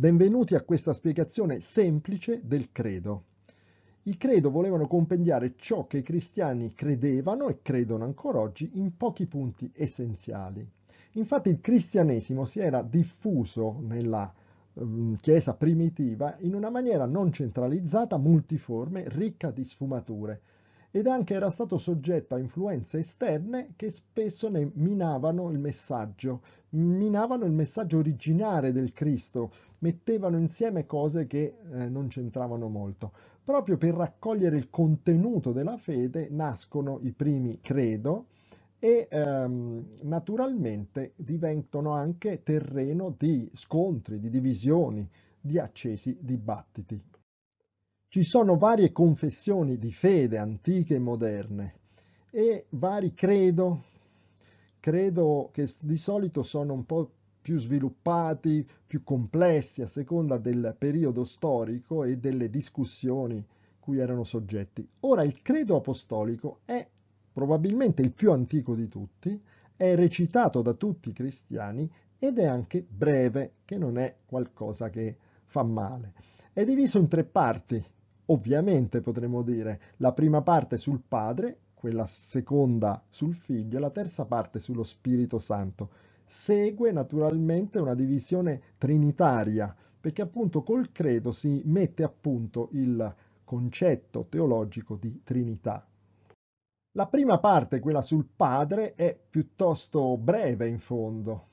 Benvenuti a questa spiegazione semplice del credo. I credo volevano compendiare ciò che i cristiani credevano e credono ancora oggi in pochi punti essenziali. Infatti il cristianesimo si era diffuso nella um, Chiesa primitiva in una maniera non centralizzata, multiforme, ricca di sfumature ed anche era stato soggetto a influenze esterne che spesso ne minavano il messaggio, minavano il messaggio originale del Cristo, mettevano insieme cose che eh, non c'entravano molto. Proprio per raccogliere il contenuto della fede nascono i primi credo e ehm, naturalmente diventano anche terreno di scontri, di divisioni, di accesi dibattiti. Ci sono varie confessioni di fede antiche e moderne e vari credo, credo che di solito sono un po' più sviluppati, più complessi a seconda del periodo storico e delle discussioni cui erano soggetti. Ora il credo apostolico è probabilmente il più antico di tutti, è recitato da tutti i cristiani ed è anche breve, che non è qualcosa che fa male. È diviso in tre parti, ovviamente potremmo dire, la prima parte sul Padre, quella seconda sul Figlio e la terza parte sullo Spirito Santo. Segue naturalmente una divisione trinitaria, perché appunto col credo si mette a punto il concetto teologico di Trinità. La prima parte, quella sul Padre, è piuttosto breve in fondo,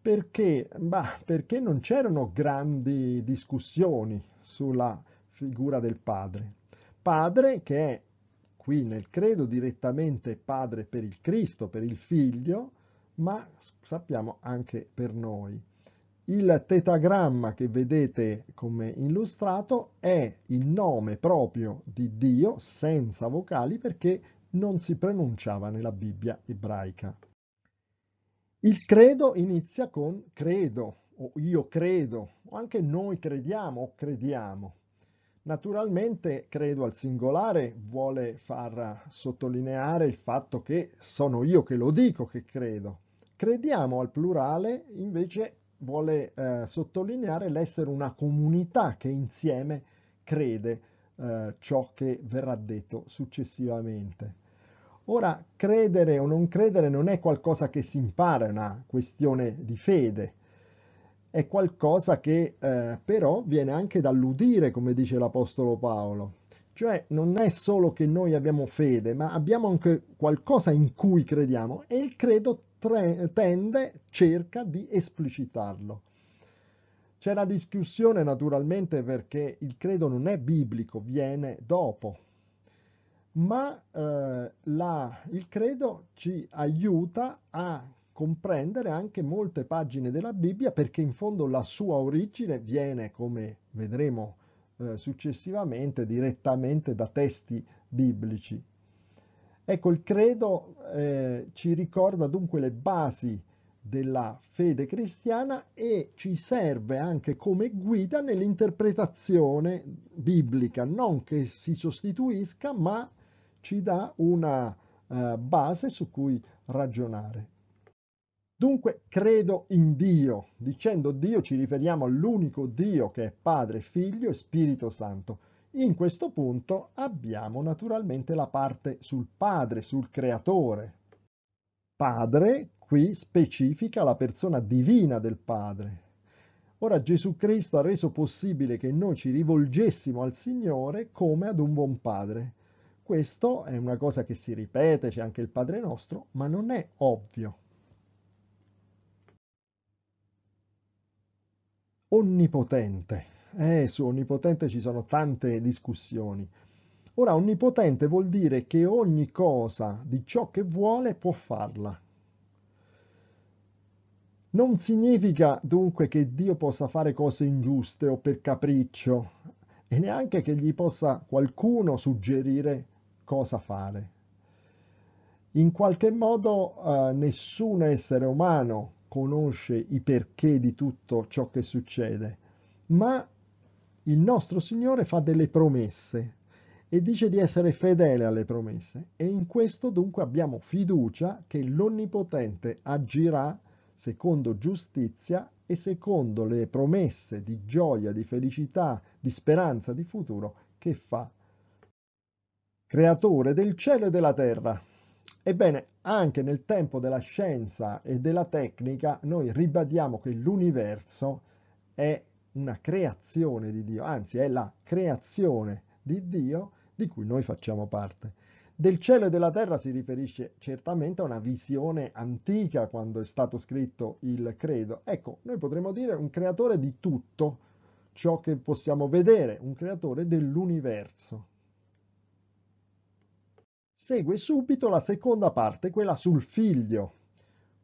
perché, bah, perché non c'erano grandi discussioni sulla figura del padre. Padre che è qui nel credo direttamente padre per il Cristo, per il figlio, ma sappiamo anche per noi. Il tetagramma che vedete come illustrato è il nome proprio di Dio senza vocali perché non si pronunciava nella Bibbia ebraica. Il credo inizia con credo o io credo o anche noi crediamo o crediamo. Naturalmente credo al singolare vuole far sottolineare il fatto che sono io che lo dico che credo. Crediamo al plurale invece vuole eh, sottolineare l'essere una comunità che insieme crede eh, ciò che verrà detto successivamente. Ora, credere o non credere non è qualcosa che si impara, è una questione di fede è qualcosa che eh, però viene anche dall'udire, come dice l'Apostolo Paolo. Cioè non è solo che noi abbiamo fede, ma abbiamo anche qualcosa in cui crediamo e il credo tre- tende, cerca di esplicitarlo. C'è la discussione naturalmente perché il credo non è biblico, viene dopo, ma eh, la, il credo ci aiuta a comprendere anche molte pagine della Bibbia perché in fondo la sua origine viene, come vedremo eh, successivamente, direttamente da testi biblici. Ecco, il credo eh, ci ricorda dunque le basi della fede cristiana e ci serve anche come guida nell'interpretazione biblica, non che si sostituisca, ma ci dà una uh, base su cui ragionare. Dunque credo in Dio. Dicendo Dio ci riferiamo all'unico Dio che è Padre, Figlio e Spirito Santo. In questo punto abbiamo naturalmente la parte sul Padre, sul Creatore. Padre qui specifica la persona divina del Padre. Ora Gesù Cristo ha reso possibile che noi ci rivolgessimo al Signore come ad un buon Padre. Questo è una cosa che si ripete, c'è anche il Padre nostro, ma non è ovvio. Onnipotente. Eh, su onnipotente ci sono tante discussioni. Ora, onnipotente vuol dire che ogni cosa di ciò che vuole può farla. Non significa dunque che Dio possa fare cose ingiuste o per capriccio e neanche che gli possa qualcuno suggerire cosa fare. In qualche modo eh, nessun essere umano conosce i perché di tutto ciò che succede, ma il nostro Signore fa delle promesse e dice di essere fedele alle promesse e in questo dunque abbiamo fiducia che l'Onnipotente agirà secondo giustizia e secondo le promesse di gioia, di felicità, di speranza, di futuro che fa. Creatore del cielo e della terra. Ebbene, anche nel tempo della scienza e della tecnica noi ribadiamo che l'universo è una creazione di Dio, anzi è la creazione di Dio di cui noi facciamo parte. Del cielo e della terra si riferisce certamente a una visione antica quando è stato scritto il credo. Ecco, noi potremmo dire un creatore di tutto ciò che possiamo vedere, un creatore dell'universo. Segue subito la seconda parte, quella sul figlio,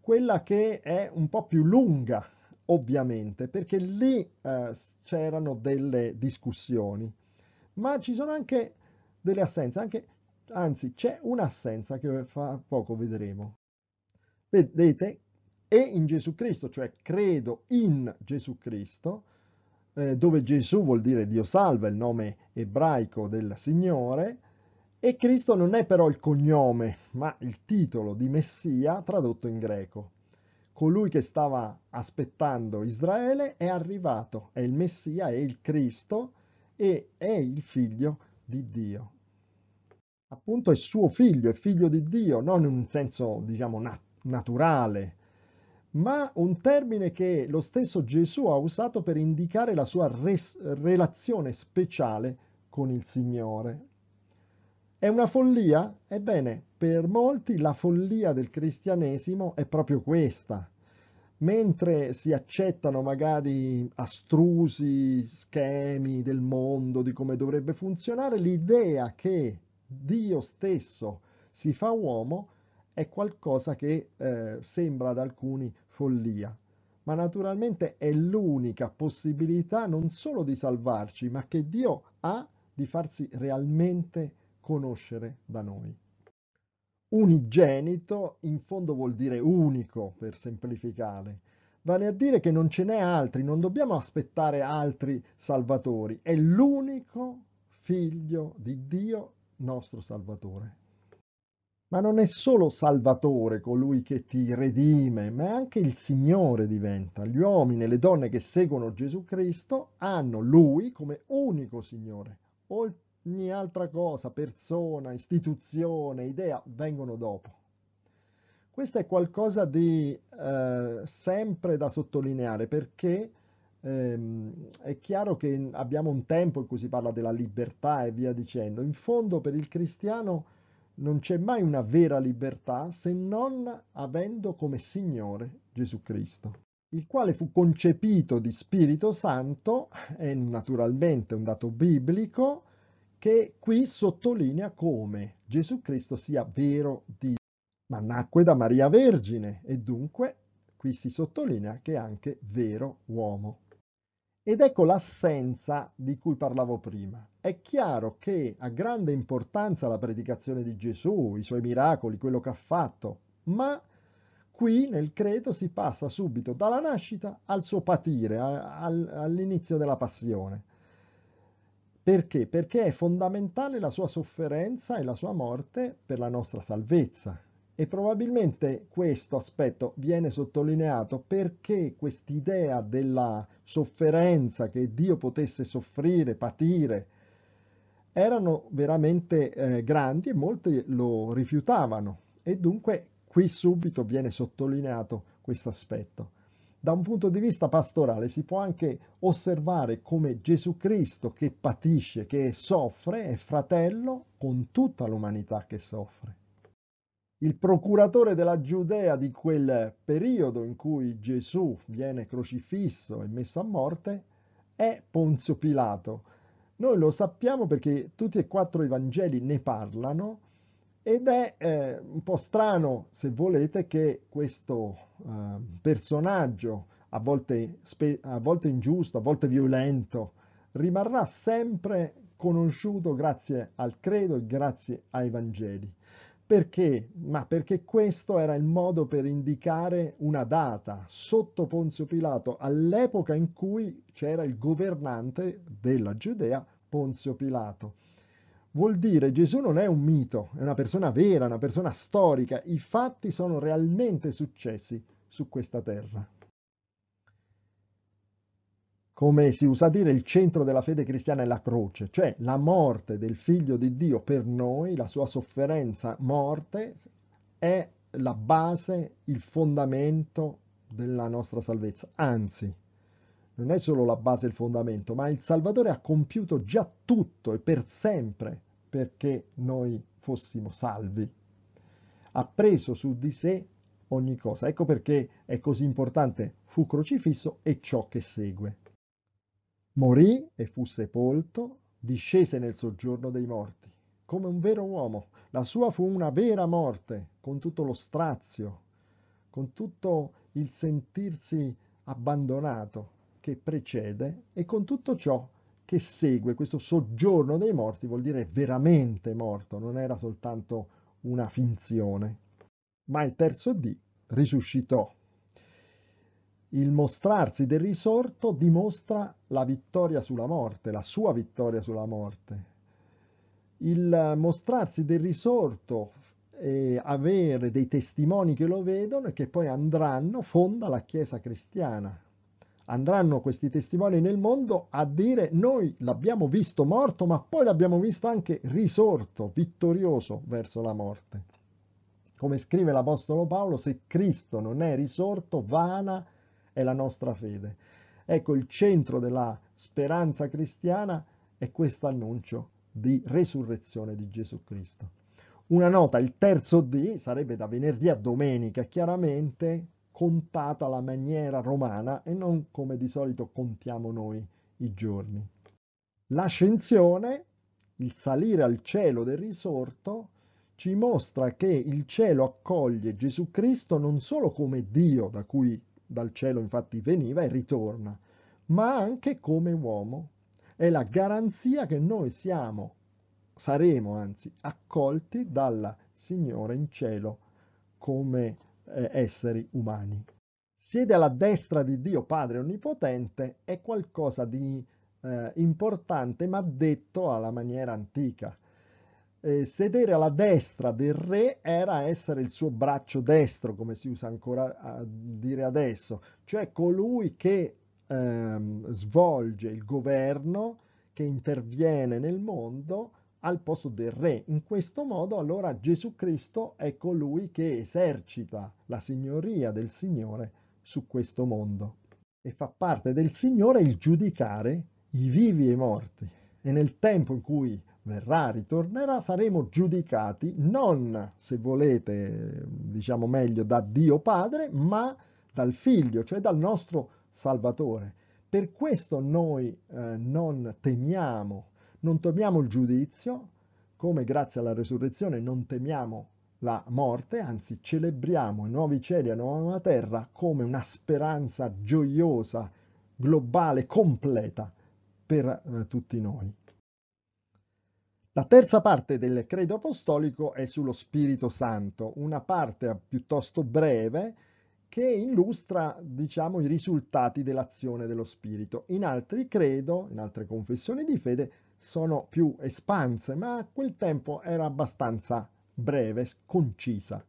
quella che è un po' più lunga, ovviamente, perché lì eh, c'erano delle discussioni, ma ci sono anche delle assenze, anche, anzi c'è un'assenza che fra poco vedremo. Vedete, e in Gesù Cristo, cioè credo in Gesù Cristo, eh, dove Gesù vuol dire Dio salva, il nome ebraico del Signore, e Cristo non è però il cognome, ma il titolo di Messia tradotto in greco. Colui che stava aspettando Israele è arrivato, è il Messia, è il Cristo e è il figlio di Dio. Appunto è suo figlio, è figlio di Dio, non in un senso, diciamo, nat naturale, ma un termine che lo stesso Gesù ha usato per indicare la sua relazione speciale con il Signore. È una follia? Ebbene, per molti la follia del cristianesimo è proprio questa. Mentre si accettano magari astrusi schemi del mondo, di come dovrebbe funzionare, l'idea che Dio stesso si fa uomo è qualcosa che eh, sembra ad alcuni follia. Ma naturalmente è l'unica possibilità non solo di salvarci, ma che Dio ha di farsi realmente conoscere da noi. Unigenito in fondo vuol dire unico per semplificare, vale a dire che non ce n'è altri, non dobbiamo aspettare altri salvatori, è l'unico figlio di Dio nostro Salvatore. Ma non è solo Salvatore colui che ti redime, ma anche il Signore diventa. Gli uomini e le donne che seguono Gesù Cristo hanno Lui come unico Signore, ogni altra cosa, persona, istituzione, idea, vengono dopo. Questo è qualcosa di eh, sempre da sottolineare perché ehm, è chiaro che abbiamo un tempo in cui si parla della libertà e via dicendo. In fondo per il cristiano non c'è mai una vera libertà se non avendo come Signore Gesù Cristo il quale fu concepito di Spirito Santo, è naturalmente un dato biblico, che qui sottolinea come Gesù Cristo sia vero Dio, ma nacque da Maria Vergine e dunque qui si sottolinea che è anche vero uomo. Ed ecco l'assenza di cui parlavo prima. È chiaro che ha grande importanza la predicazione di Gesù, i suoi miracoli, quello che ha fatto, ma qui nel credo si passa subito dalla nascita al suo patire, all'inizio della passione. Perché? Perché è fondamentale la sua sofferenza e la sua morte per la nostra salvezza. E probabilmente questo aspetto viene sottolineato perché quest'idea della sofferenza, che Dio potesse soffrire, patire, erano veramente eh, grandi e molti lo rifiutavano. E dunque qui subito viene sottolineato questo aspetto. Da un punto di vista pastorale si può anche osservare come Gesù Cristo che patisce, che soffre, è fratello con tutta l'umanità che soffre. Il procuratore della Giudea di quel periodo in cui Gesù viene crocifisso e messo a morte è Ponzio Pilato. Noi lo sappiamo perché tutti e quattro i Vangeli ne parlano ed è eh, un po' strano, se volete, che questo eh, personaggio, a volte, a volte ingiusto, a volte violento, rimarrà sempre conosciuto grazie al credo e grazie ai Vangeli. Perché? Ma perché questo era il modo per indicare una data sotto Ponzio Pilato, all'epoca in cui c'era il governante della Giudea, Ponzio Pilato vuol dire Gesù non è un mito, è una persona vera, una persona storica, i fatti sono realmente successi su questa terra. come si usa dire, il centro della fede cristiana è la croce, cioè la morte del figlio di Dio per noi, la sua sofferenza morte, è la base, il fondamento della nostra salvezza. Anzi, non è solo la base e il fondamento, ma il Salvatore ha compiuto già tutto e per sempre perché noi fossimo salvi. Ha preso su di sé ogni cosa. Ecco perché è così importante fu crocifisso e ciò che segue. Morì e fu sepolto, discese nel soggiorno dei morti, come un vero uomo. La sua fu una vera morte, con tutto lo strazio, con tutto il sentirsi abbandonato che precede e con tutto ciò che segue. Questo soggiorno dei morti vuol dire veramente morto, non era soltanto una finzione. Ma il terzo dì risuscitò il mostrarsi del risorto dimostra la vittoria sulla morte, la sua vittoria sulla morte. Il mostrarsi del risorto e avere dei testimoni che lo vedono e che poi andranno fonda la Chiesa cristiana. Andranno questi testimoni nel mondo a dire noi l'abbiamo visto morto, ma poi l'abbiamo visto anche risorto, vittorioso verso la morte. Come scrive l'Apostolo Paolo, se Cristo non è risorto, vana è la nostra fede. Ecco, il centro della speranza cristiana è questo annuncio di resurrezione di Gesù Cristo. Una nota, il terzo D sarebbe da venerdì a domenica, chiaramente contata alla maniera romana e non come di solito contiamo noi i giorni. L'ascensione, il salire al cielo del risorto, ci mostra che il cielo accoglie Gesù Cristo non solo come Dio da cui dal cielo infatti veniva e ritorna, ma anche come uomo. È la garanzia che noi siamo, saremo anzi, accolti dal Signore in cielo come eh, esseri umani. Siede alla destra di Dio Padre Onnipotente è qualcosa di eh, importante ma detto alla maniera antica eh, sedere alla destra del re era essere il suo braccio destro, come si usa ancora a dire adesso, cioè colui che ehm, svolge il governo, che interviene nel mondo al posto del re. In questo modo allora Gesù Cristo è colui che esercita la signoria del Signore su questo mondo e fa parte del Signore il giudicare i vivi e i morti. E nel tempo in cui verrà, ritornerà, saremo giudicati non, se volete, diciamo meglio, da Dio Padre, ma dal Figlio, cioè dal nostro Salvatore. Per questo noi eh, non temiamo, non temiamo il giudizio, come grazie alla resurrezione non temiamo la morte, anzi celebriamo i nuovi cieli e la nuova terra come una speranza gioiosa, globale, completa per eh, tutti noi. La terza parte del credo apostolico è sullo Spirito Santo, una parte piuttosto breve che illustra, diciamo, i risultati dell'azione dello Spirito. In altri credo, in altre confessioni di fede, sono più espanse, ma quel tempo era abbastanza breve, concisa.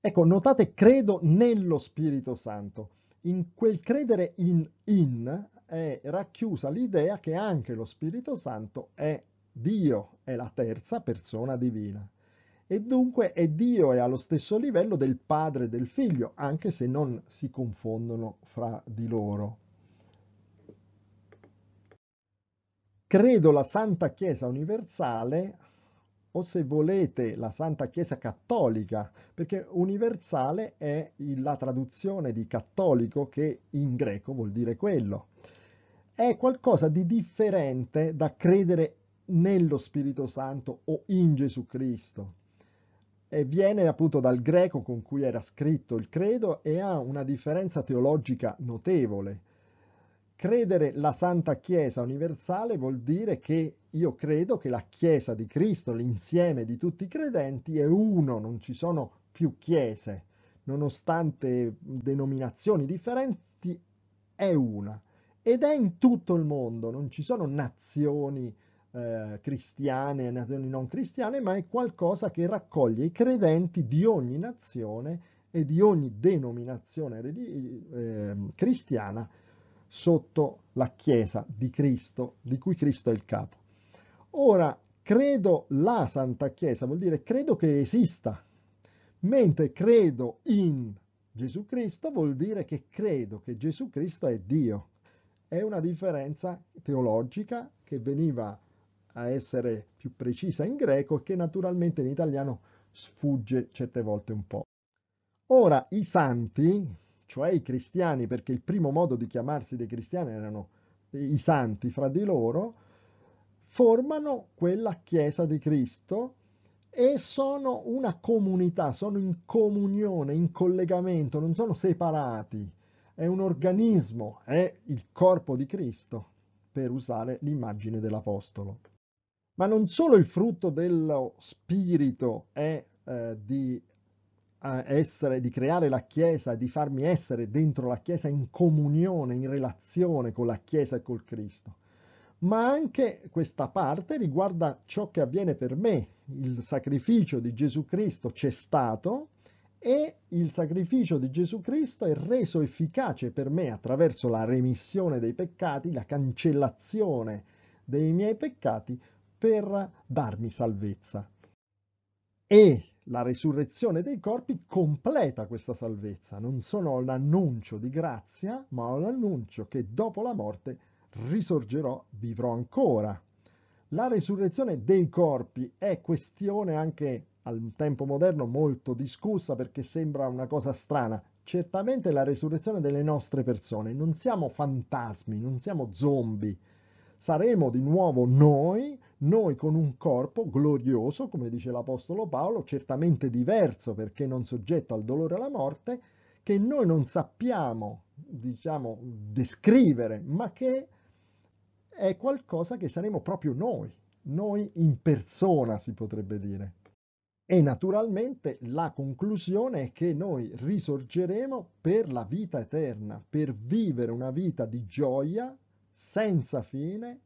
Ecco, notate credo nello Spirito Santo. In quel credere in in è racchiusa l'idea che anche lo Spirito Santo è Dio è la terza persona divina e dunque è Dio è allo stesso livello del Padre e del Figlio, anche se non si confondono fra di loro. Credo la Santa Chiesa universale, o se volete la Santa Chiesa cattolica, perché universale è la traduzione di cattolico che in greco vuol dire quello. È qualcosa di differente da credere nello Spirito Santo o in Gesù Cristo. E viene appunto dal greco con cui era scritto il credo e ha una differenza teologica notevole. Credere la Santa Chiesa universale vuol dire che io credo che la Chiesa di Cristo, l'insieme di tutti i credenti, è uno, non ci sono più chiese, nonostante denominazioni differenti, è una. Ed è in tutto il mondo, non ci sono nazioni eh, cristiane e nazioni non cristiane, ma è qualcosa che raccoglie i credenti di ogni nazione e di ogni denominazione eh, cristiana sotto la Chiesa di Cristo, di cui Cristo è il capo. Ora, credo la Santa Chiesa vuol dire credo che esista, mentre credo in Gesù Cristo vuol dire che credo che Gesù Cristo è Dio. È una differenza teologica che veniva a essere più precisa in greco e che naturalmente in italiano sfugge certe volte un po'. Ora, i santi, cioè i cristiani, perché il primo modo di chiamarsi dei cristiani erano i santi fra di loro, formano quella Chiesa di Cristo e sono una comunità, sono in comunione, in collegamento, non sono separati. È un organismo, è il corpo di Cristo, per usare l'immagine dell'Apostolo. Ma non solo il frutto dello Spirito è eh, di essere, di creare la Chiesa, di farmi essere dentro la Chiesa in comunione, in relazione con la Chiesa e col Cristo. Ma anche questa parte riguarda ciò che avviene per me. Il sacrificio di Gesù Cristo c'è stato e il sacrificio di Gesù Cristo è reso efficace per me attraverso la remissione dei peccati, la cancellazione dei miei peccati per darmi salvezza. E la risurrezione dei corpi completa questa salvezza. Non sono l'annuncio di grazia, ma l'annuncio che dopo la morte risorgerò, vivrò ancora. La risurrezione dei corpi è questione anche al tempo moderno molto discussa perché sembra una cosa strana. Certamente la risurrezione delle nostre persone. Non siamo fantasmi, non siamo zombie saremo di nuovo noi, noi con un corpo glorioso, come dice l'Apostolo Paolo, certamente diverso perché non soggetto al dolore e alla morte, che noi non sappiamo, diciamo, descrivere, ma che è qualcosa che saremo proprio noi, noi in persona si potrebbe dire. E naturalmente la conclusione è che noi risorgeremo per la vita eterna, per vivere una vita di gioia, senza fine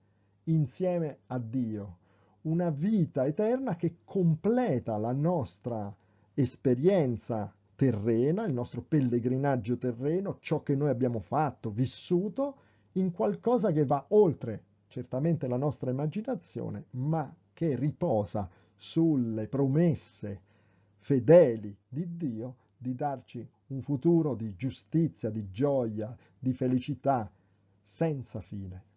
insieme a Dio, una vita eterna che completa la nostra esperienza terrena, il nostro pellegrinaggio terreno, ciò che noi abbiamo fatto, vissuto, in qualcosa che va oltre certamente la nostra immaginazione, ma che riposa sulle promesse fedeli di Dio di darci un futuro di giustizia, di gioia, di felicità, senza fine.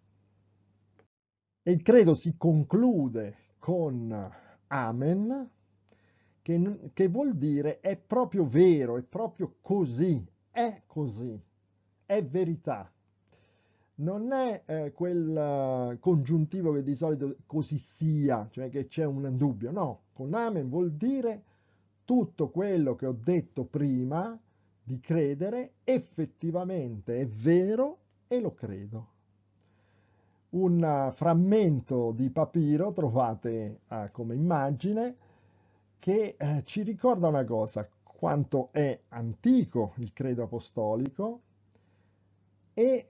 E il credo si conclude con Amen, che, che vuol dire è proprio vero, è proprio così, è così, è verità. Non è eh, quel uh, congiuntivo che di solito così sia, cioè che c'è un dubbio, no, con Amen vuol dire tutto quello che ho detto prima di credere effettivamente è vero e lo credo. Un frammento di papiro trovate eh, come immagine che eh, ci ricorda una cosa, quanto è antico il credo apostolico e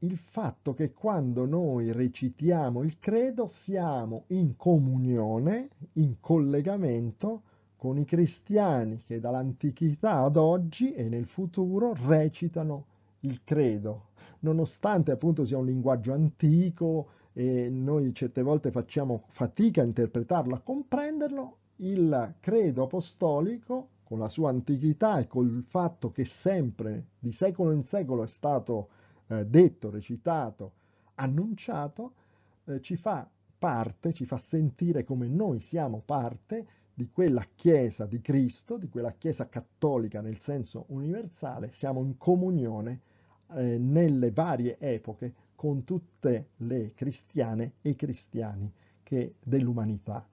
il fatto che quando noi recitiamo il credo siamo in comunione, in collegamento con i cristiani che dall'antichità ad oggi e nel futuro recitano il credo, nonostante appunto sia un linguaggio antico e noi certe volte facciamo fatica a interpretarlo, a comprenderlo, il credo apostolico, con la sua antichità e col fatto che sempre, di secolo in secolo, è stato eh, detto, recitato, annunciato, eh, ci fa parte, ci fa sentire come noi siamo parte di quella Chiesa di Cristo, di quella Chiesa cattolica nel senso universale, siamo in comunione eh, nelle varie epoche con tutte le cristiane e i cristiani dell'umanità.